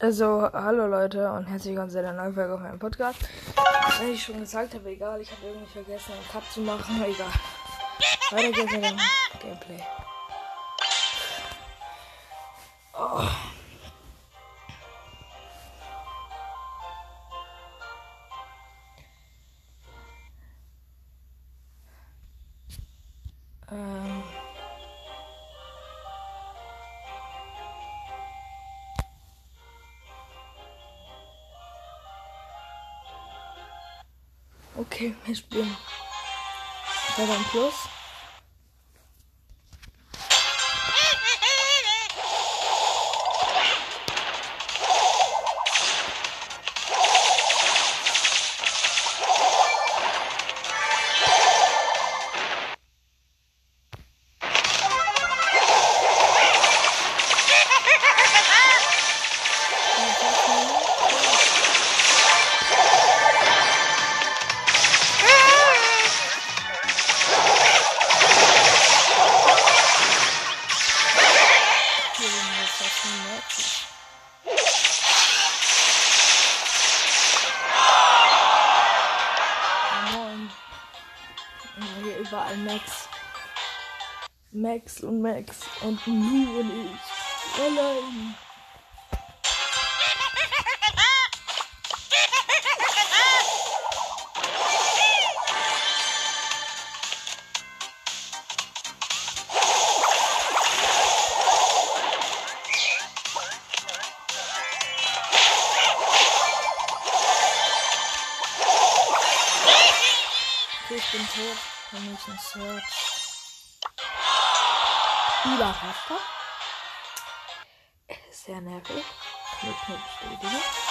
Also, hallo Leute und herzlich willkommen zu einer neuen Folge auf meinem Podcast. Wenn ich schon gesagt habe, egal, ich habe irgendwie vergessen, einen Cut zu machen, egal. Weiter geht's mit dem Gameplay. Oh. Spielen. Weiter im Plus. Und Lu und ich. Allein. Ich bin tot. Muss ich einen Search. Überhafter. Sehr nervig. Klick, klick, bestätigen.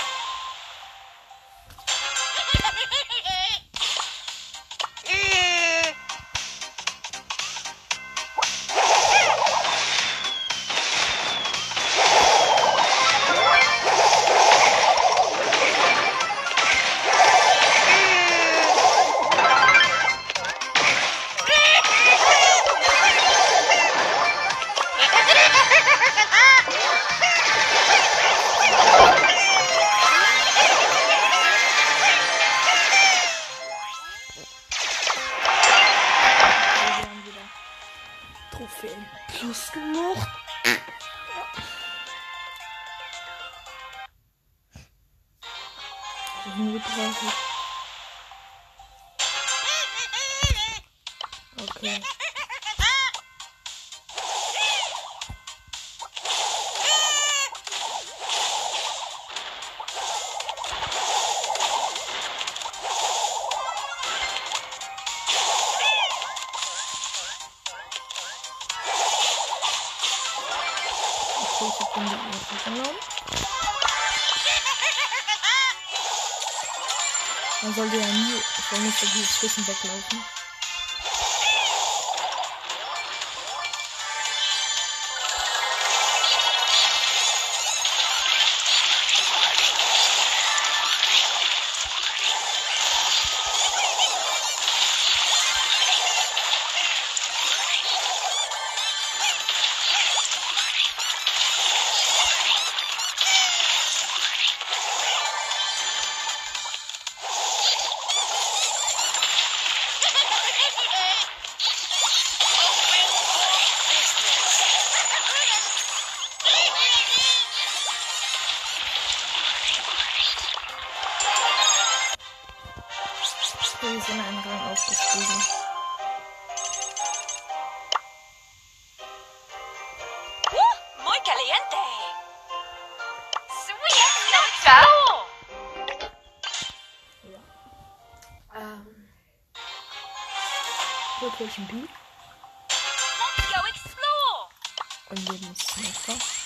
Ich hab den Gegner genommen. Man sollte ja nie von so dieses Wissen weglaufen. Wir sind einen Rang aufgestiegen. ¡Muy caliente! ¡Sweet Nacho! Ja. Rotation B und Lebensmesser. Und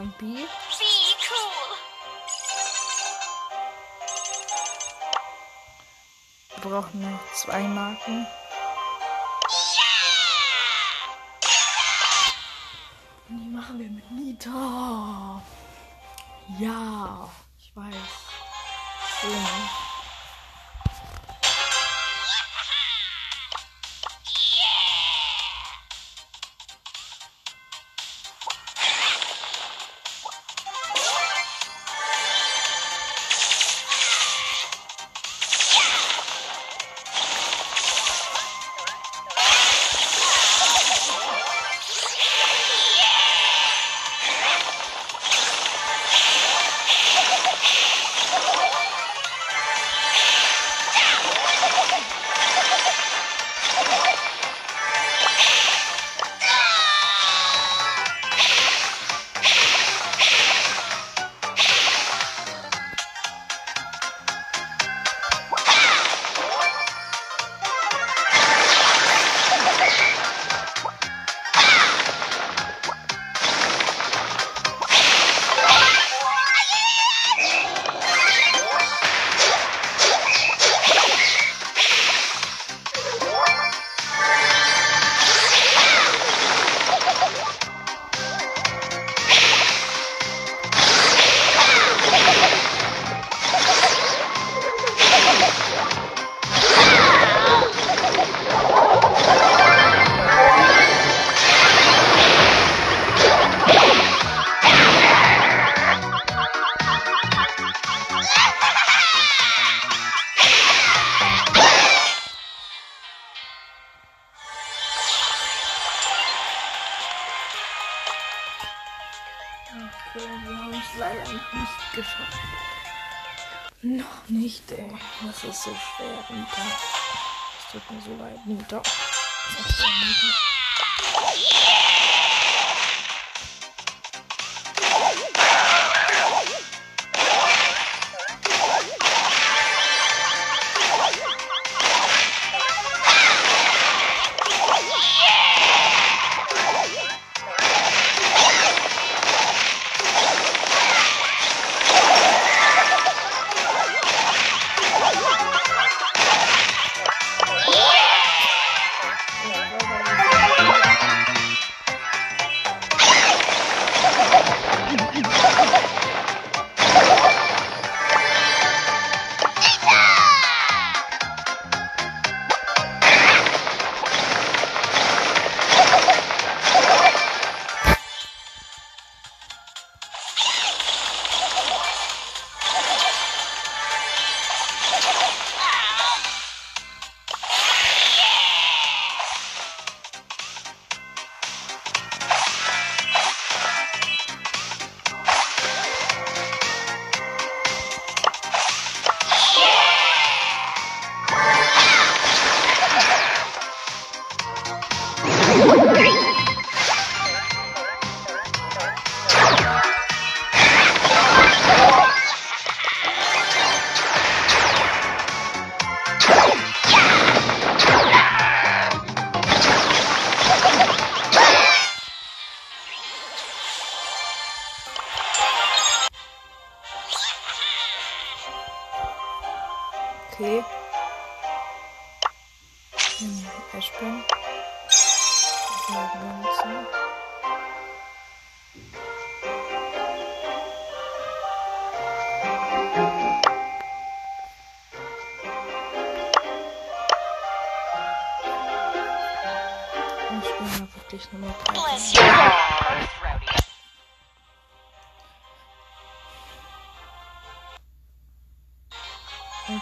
und B. Be cool. Wir brauchen noch zwei Marken. Und die machen wir mit Nita. Nita. Es tut mir so leid, Nita. Das ist so Nita. Okay. Hm, Ashburn. Nutzen. Ich spiele mal wirklich nochmal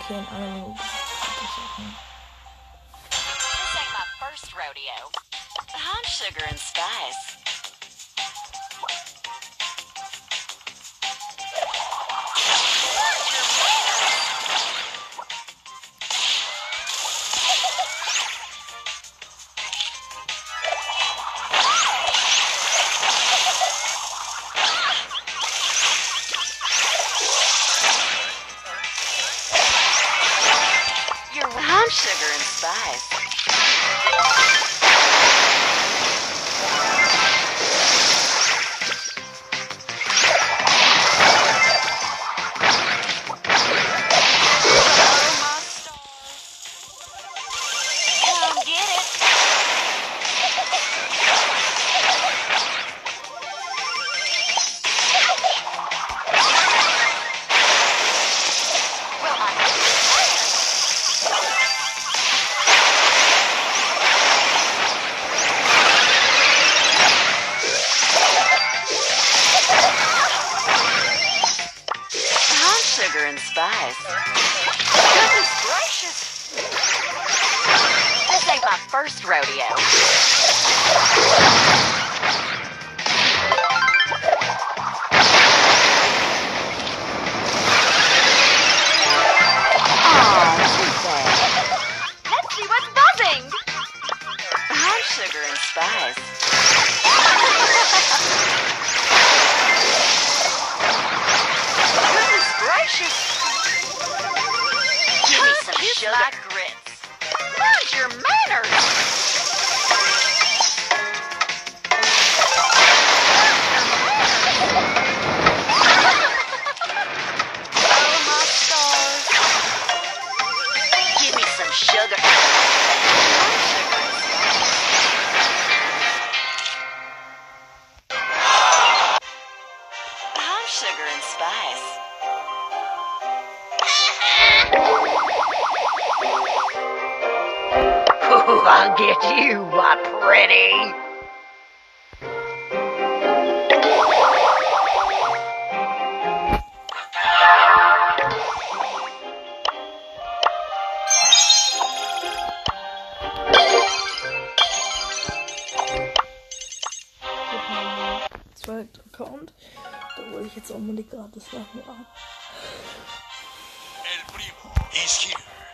I. This ain't my first rodeo. I'm Sugar and Spice. Da wollte ich jetzt die gratis Sachen ab. El primo is here.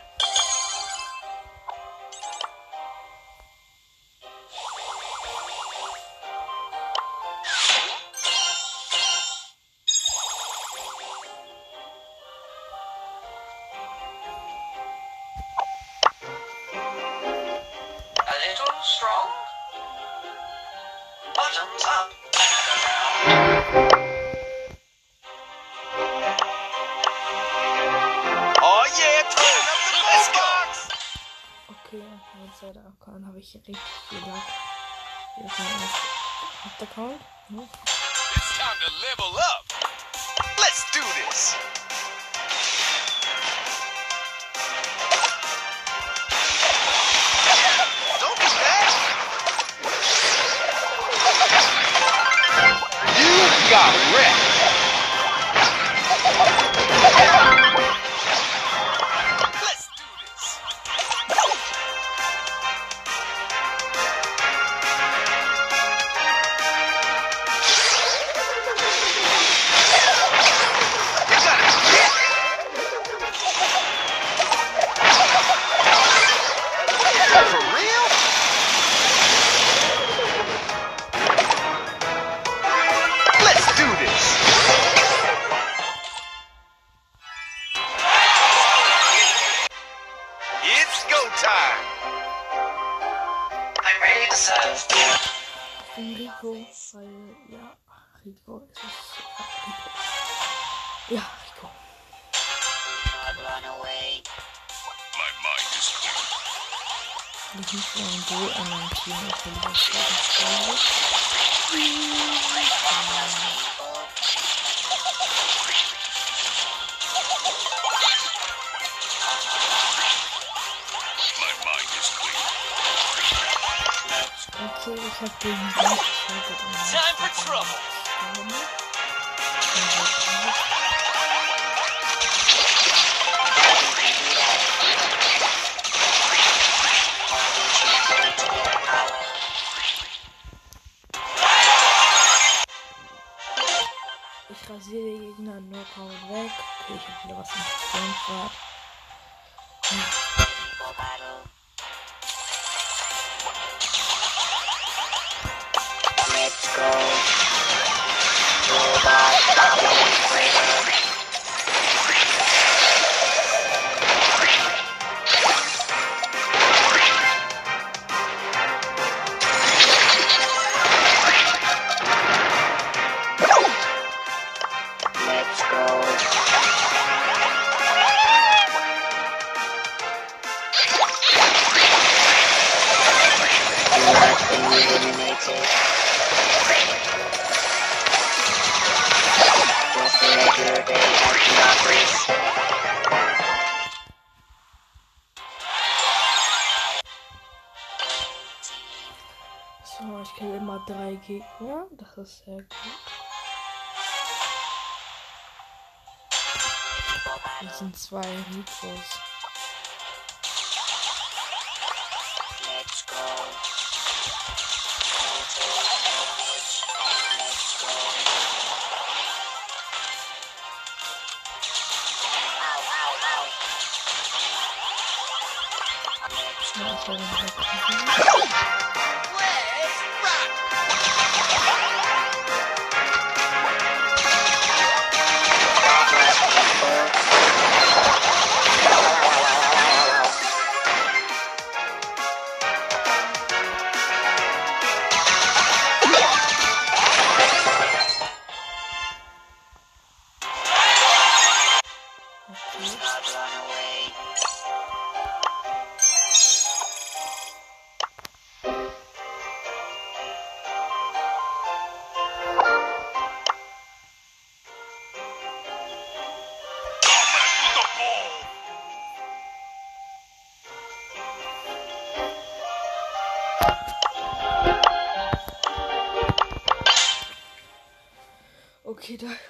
Correct. It's go time. I'm ready to serve. Ich bin Rico, weil, ja, Rico ist es. Ja, Rico. Ja, Rico. My mind is clear. Ich muss mal ein Duo an meinem Team erfüllen. Das ist ganz Ich hab den Time for trouble. Ich rasiere die Gegner No Power weg. Okay, ich hab wieder was im Sturmfahrt. So, Oh, my God. Drei Gegner. Das ist sehr gut. Das sind zwei Ricos.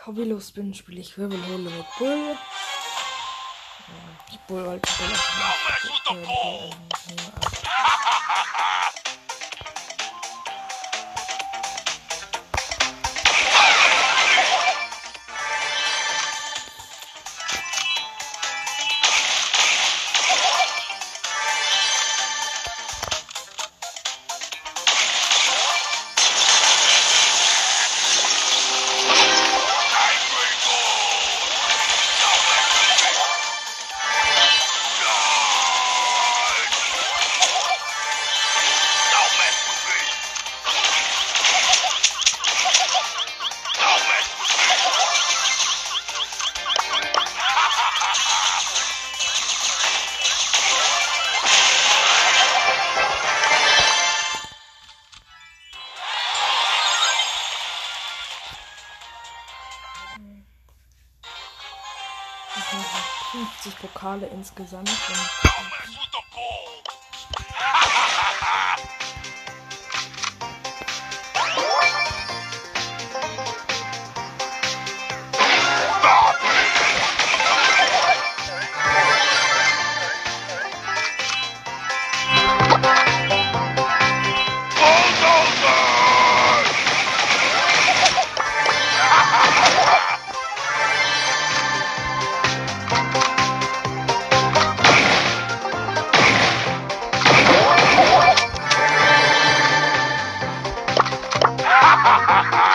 Hobbylos bin, spiele ich Wirbelhole mit Bull. Bull halt Bull. Mess with the ball. Angry Pokale insgesamt. Und ha ha ha ha!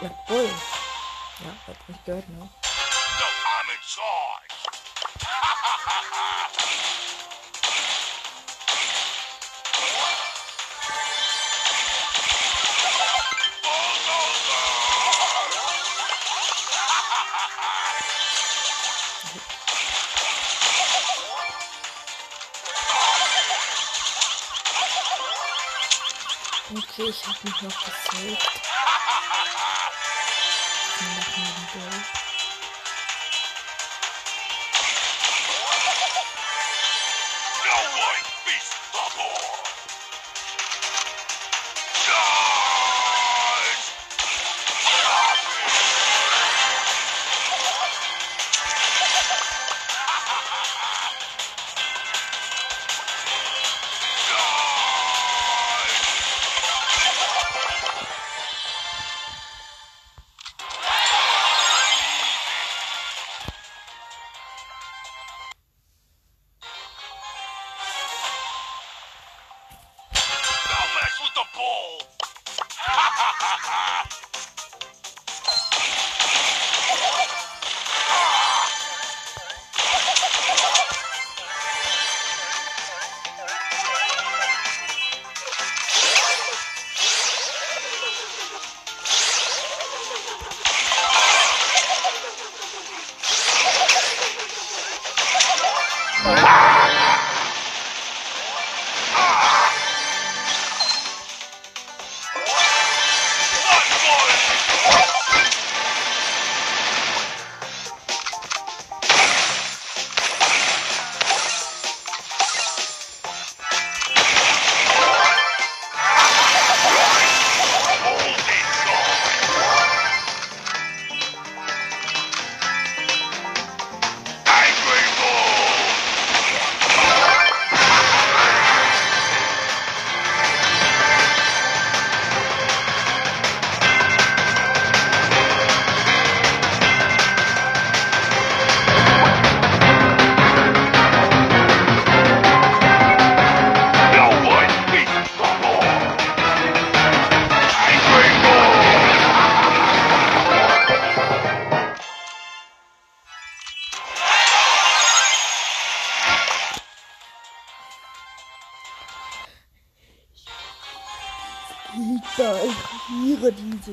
Mit Bull. Ja, hat mich gehört, ne? Okay, ich habe mich noch gesaved. Ich mach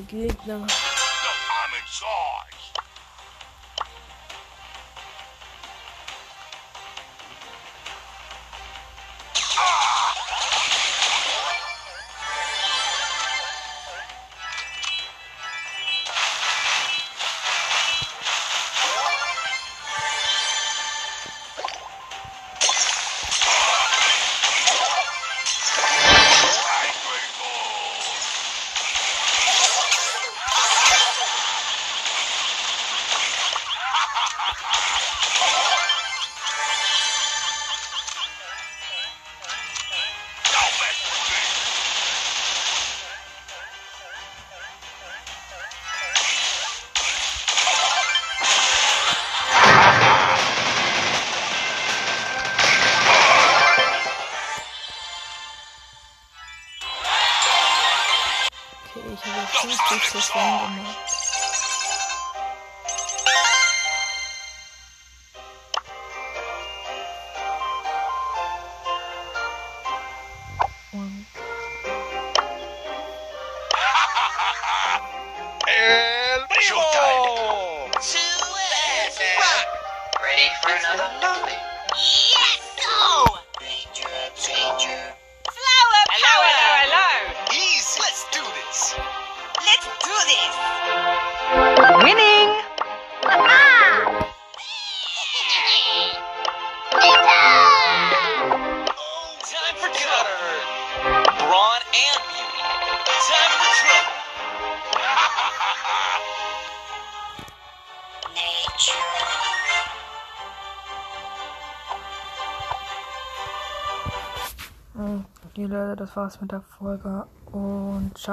so das war's mit der Folge und ciao.